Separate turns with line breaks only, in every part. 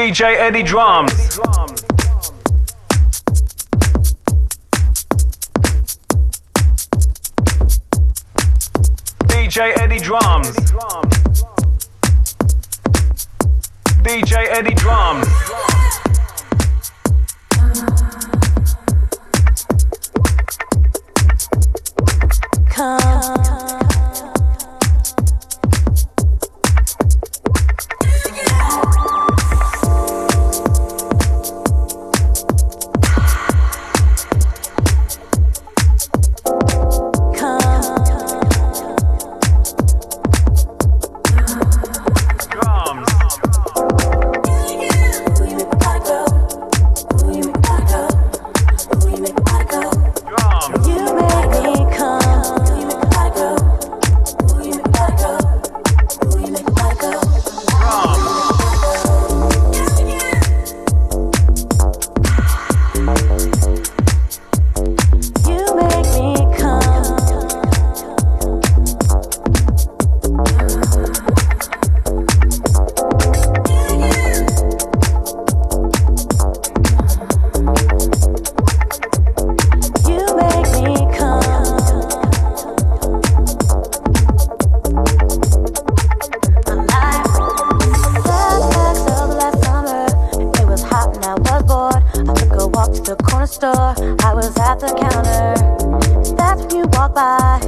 DJ Edi Drums. DJ Edi Drums. DJ Edi Drums.
was at the counter. That's when you walked by.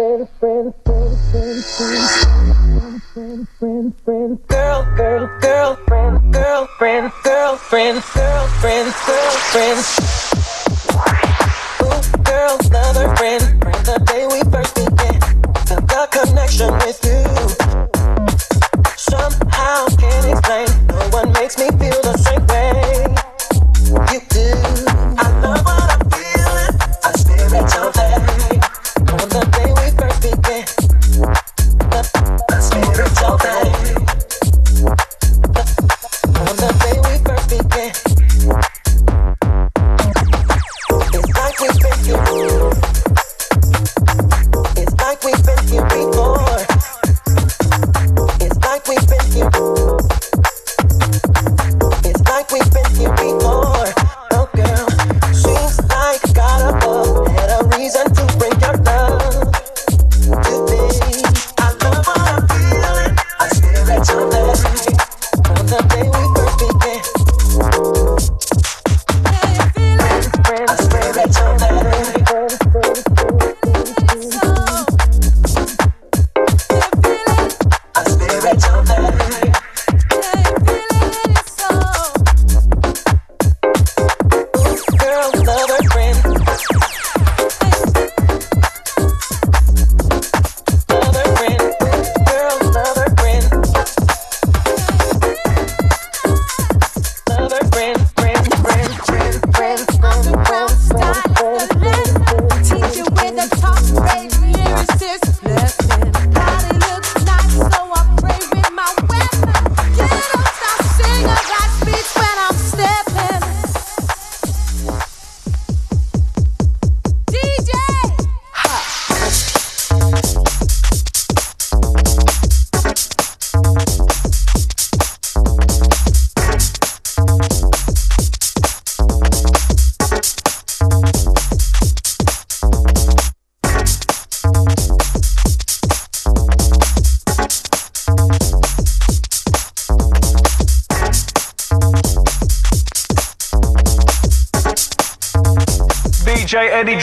friend, friend, friend, friend, friend, friend, friend, friend,
girl, girl, girlfriend, girlfriend, girlfriend,
girlfriend, girlfriend.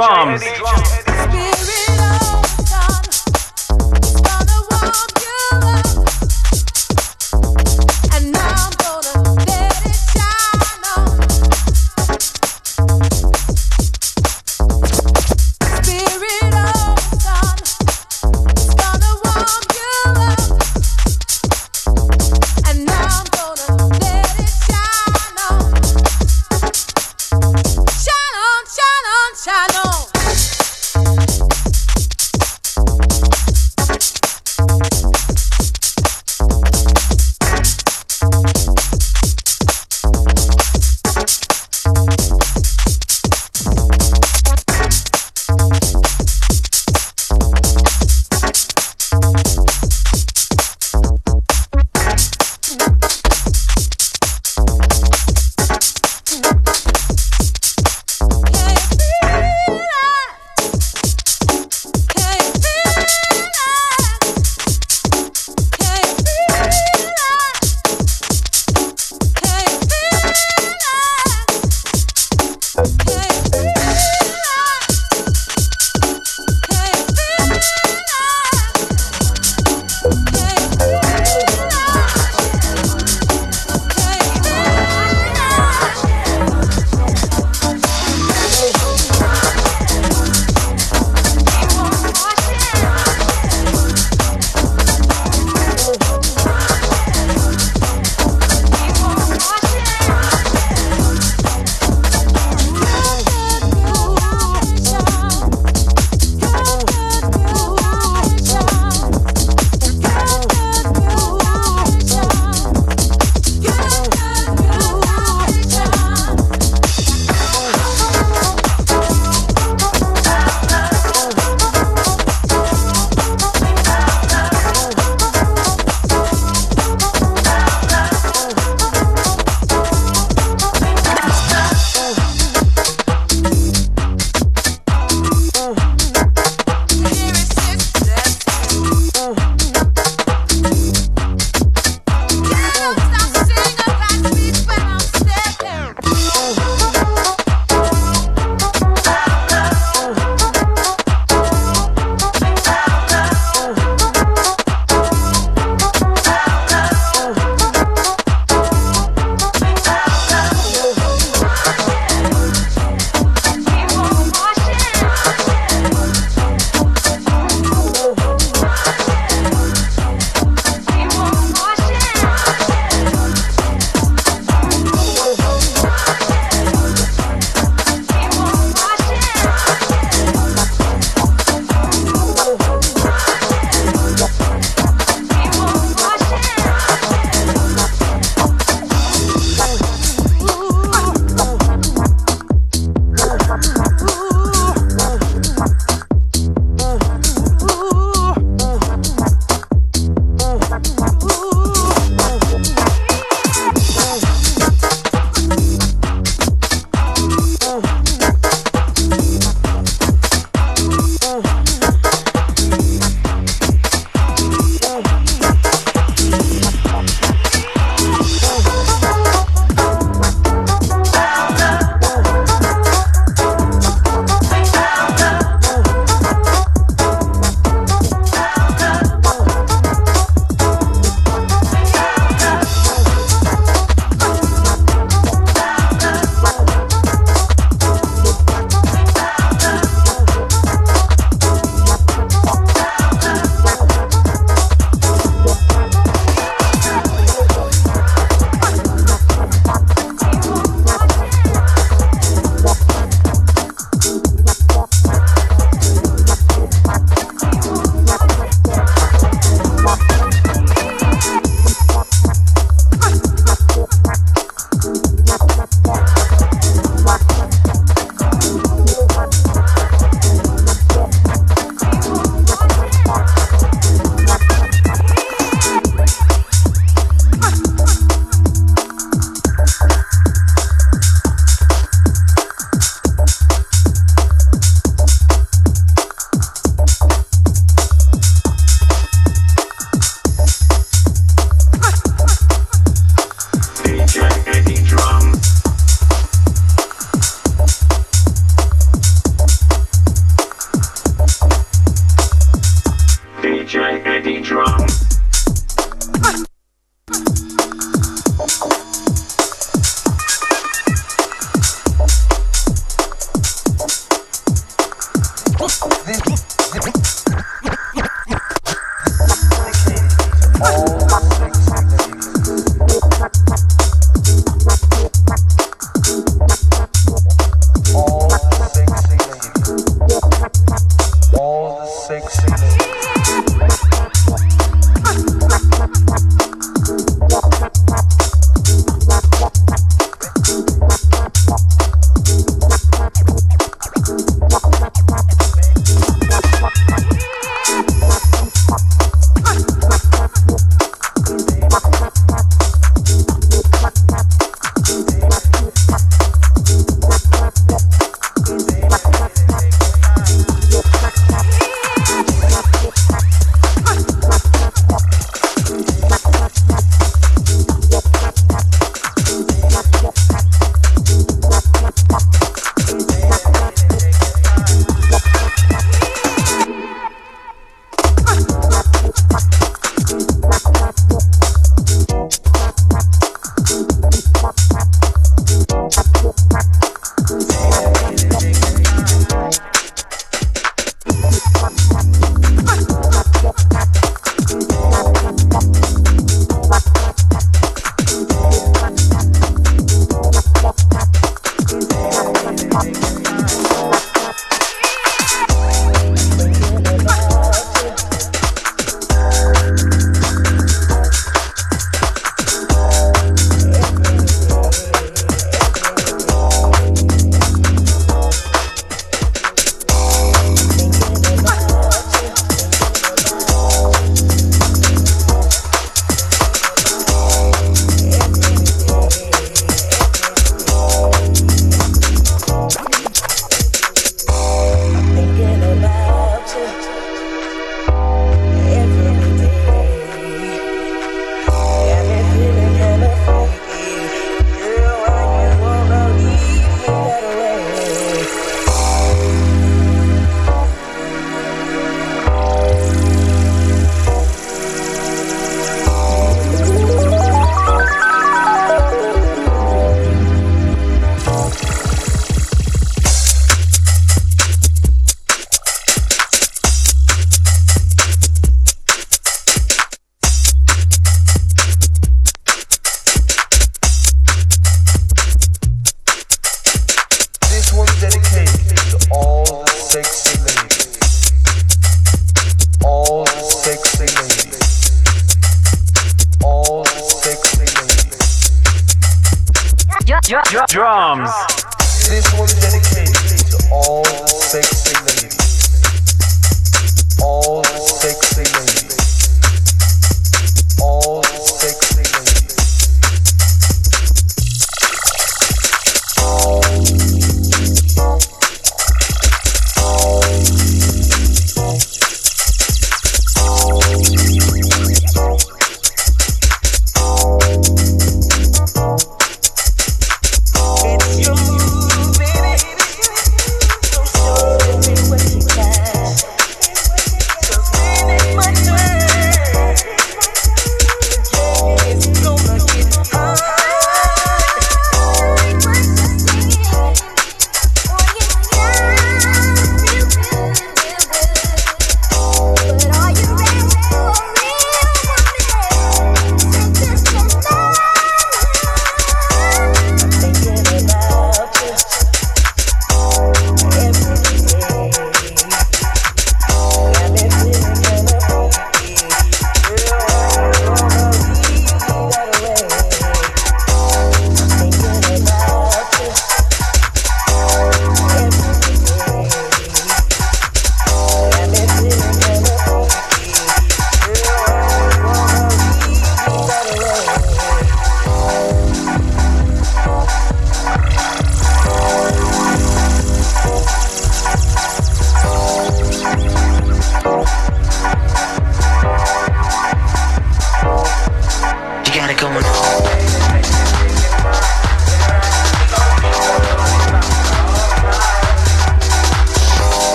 Drums.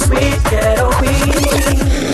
Sweet ghetto queen.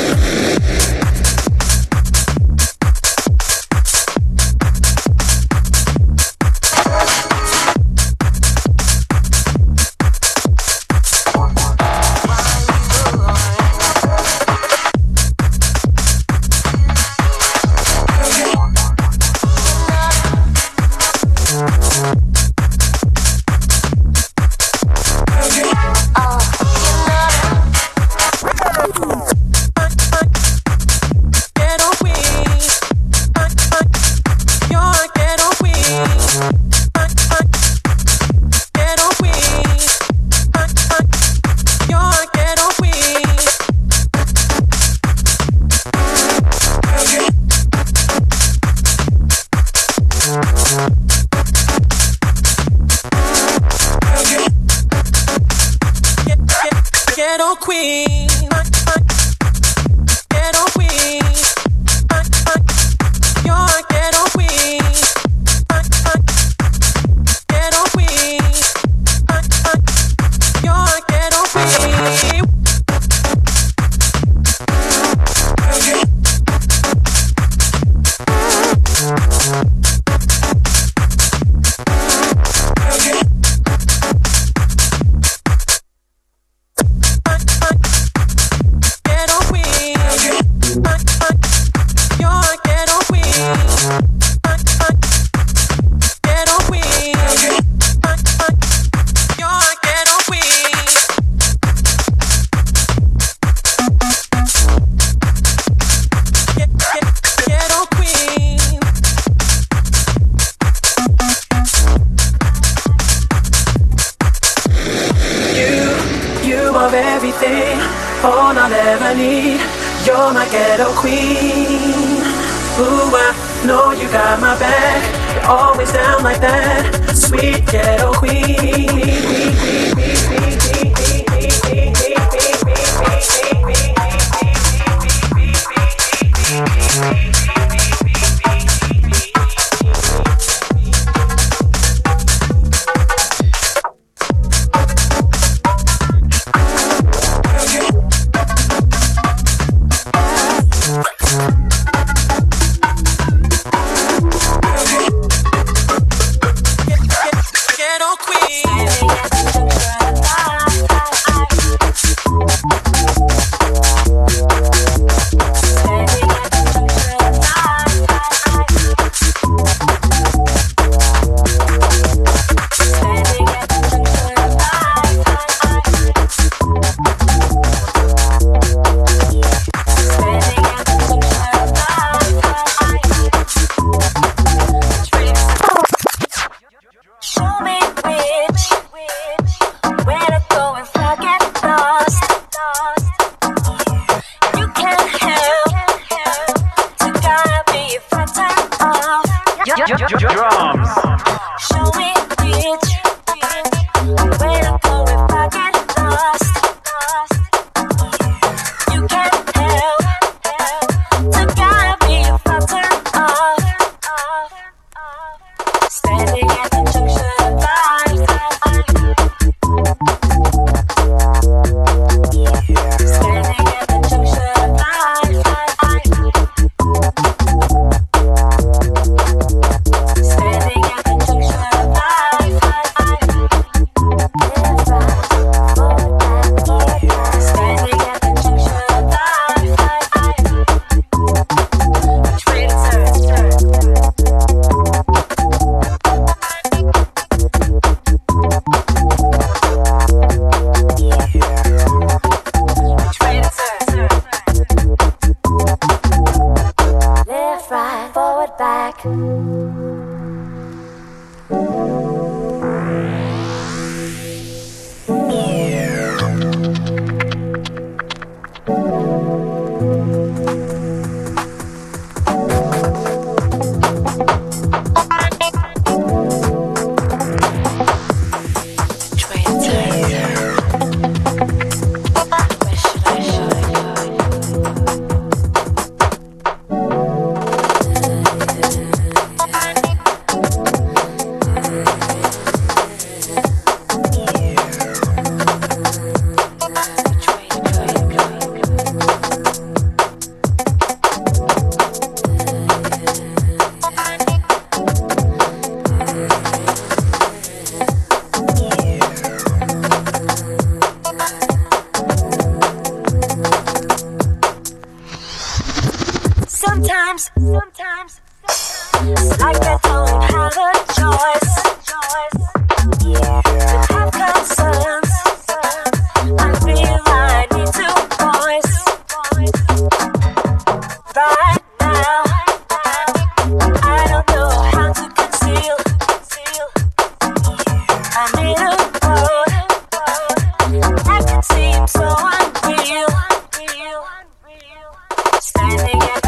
Yeah.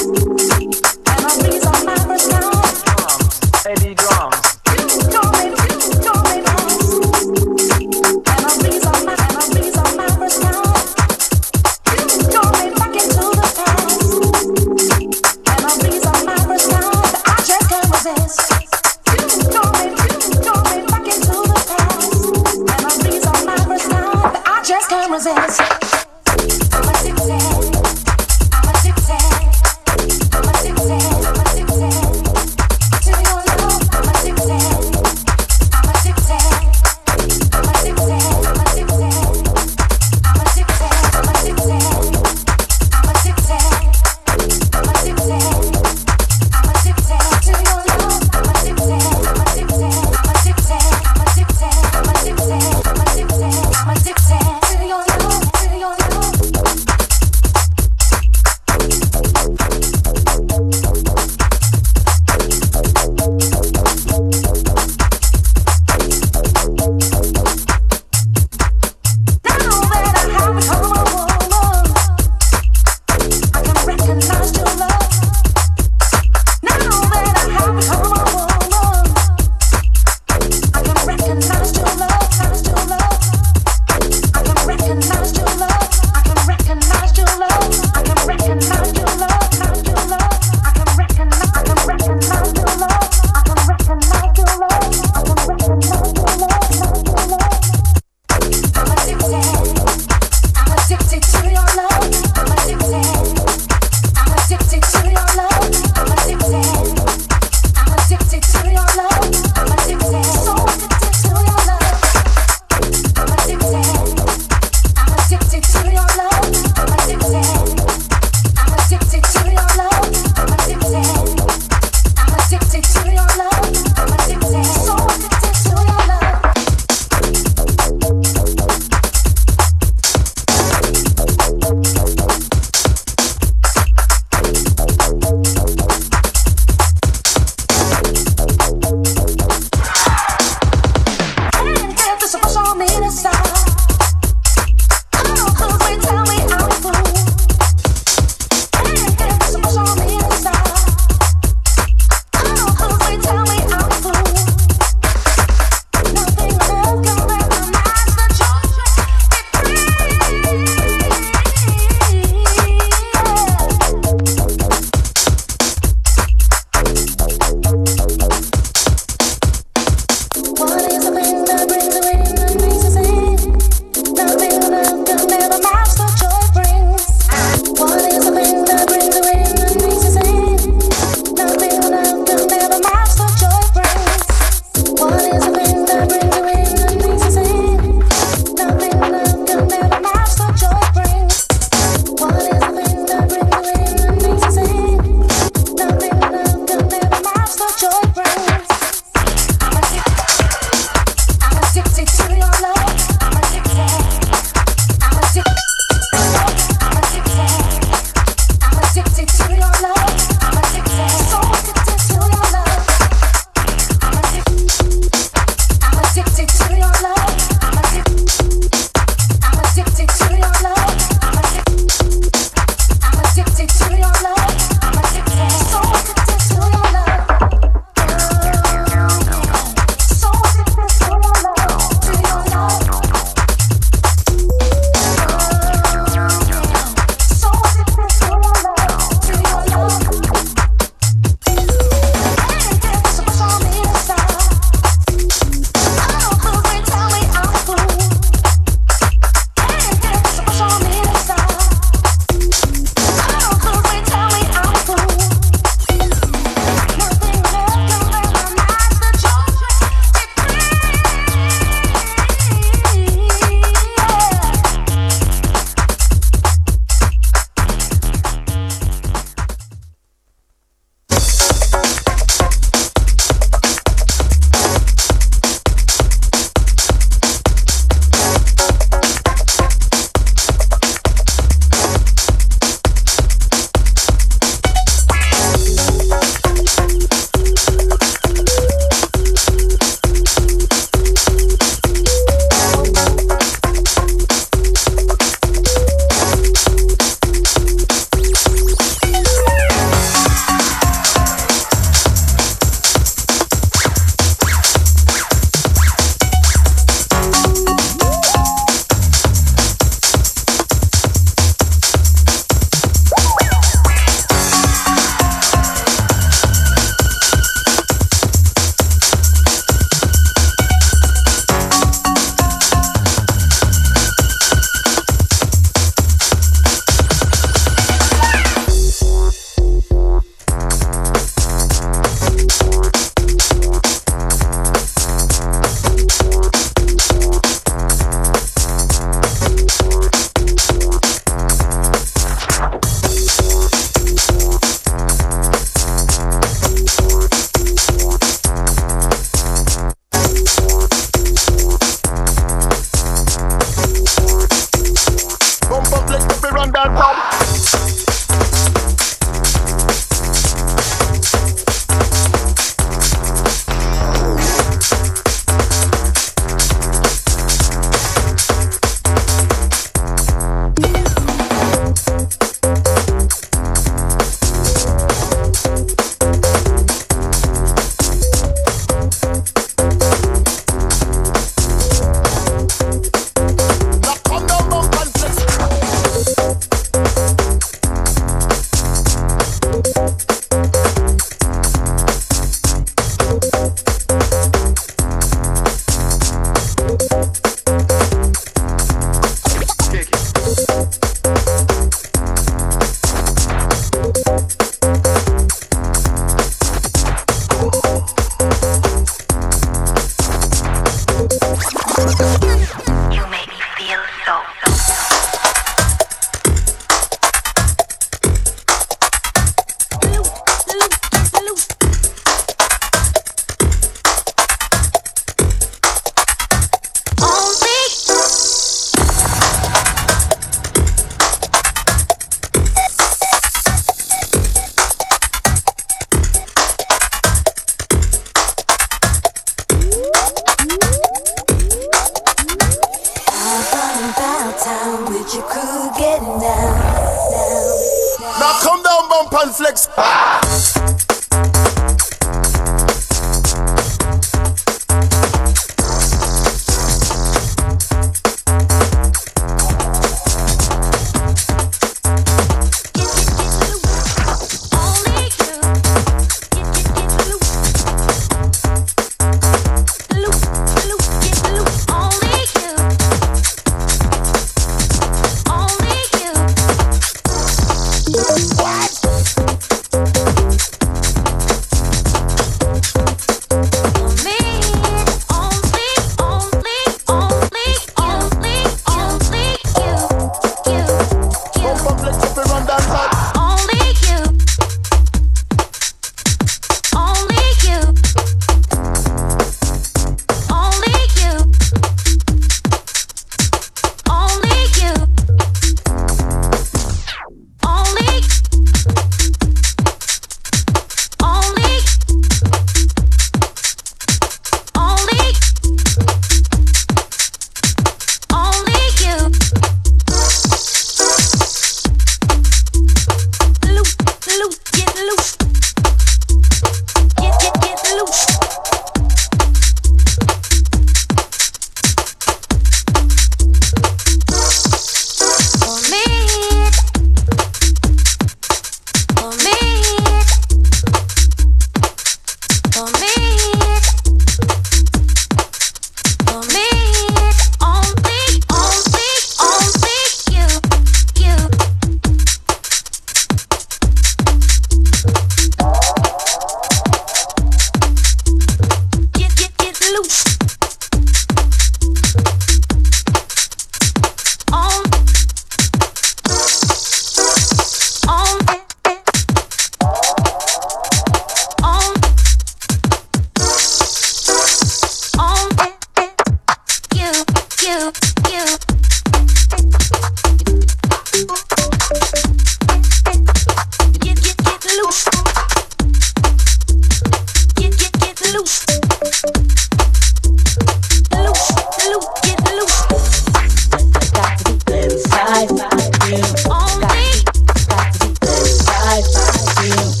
Spend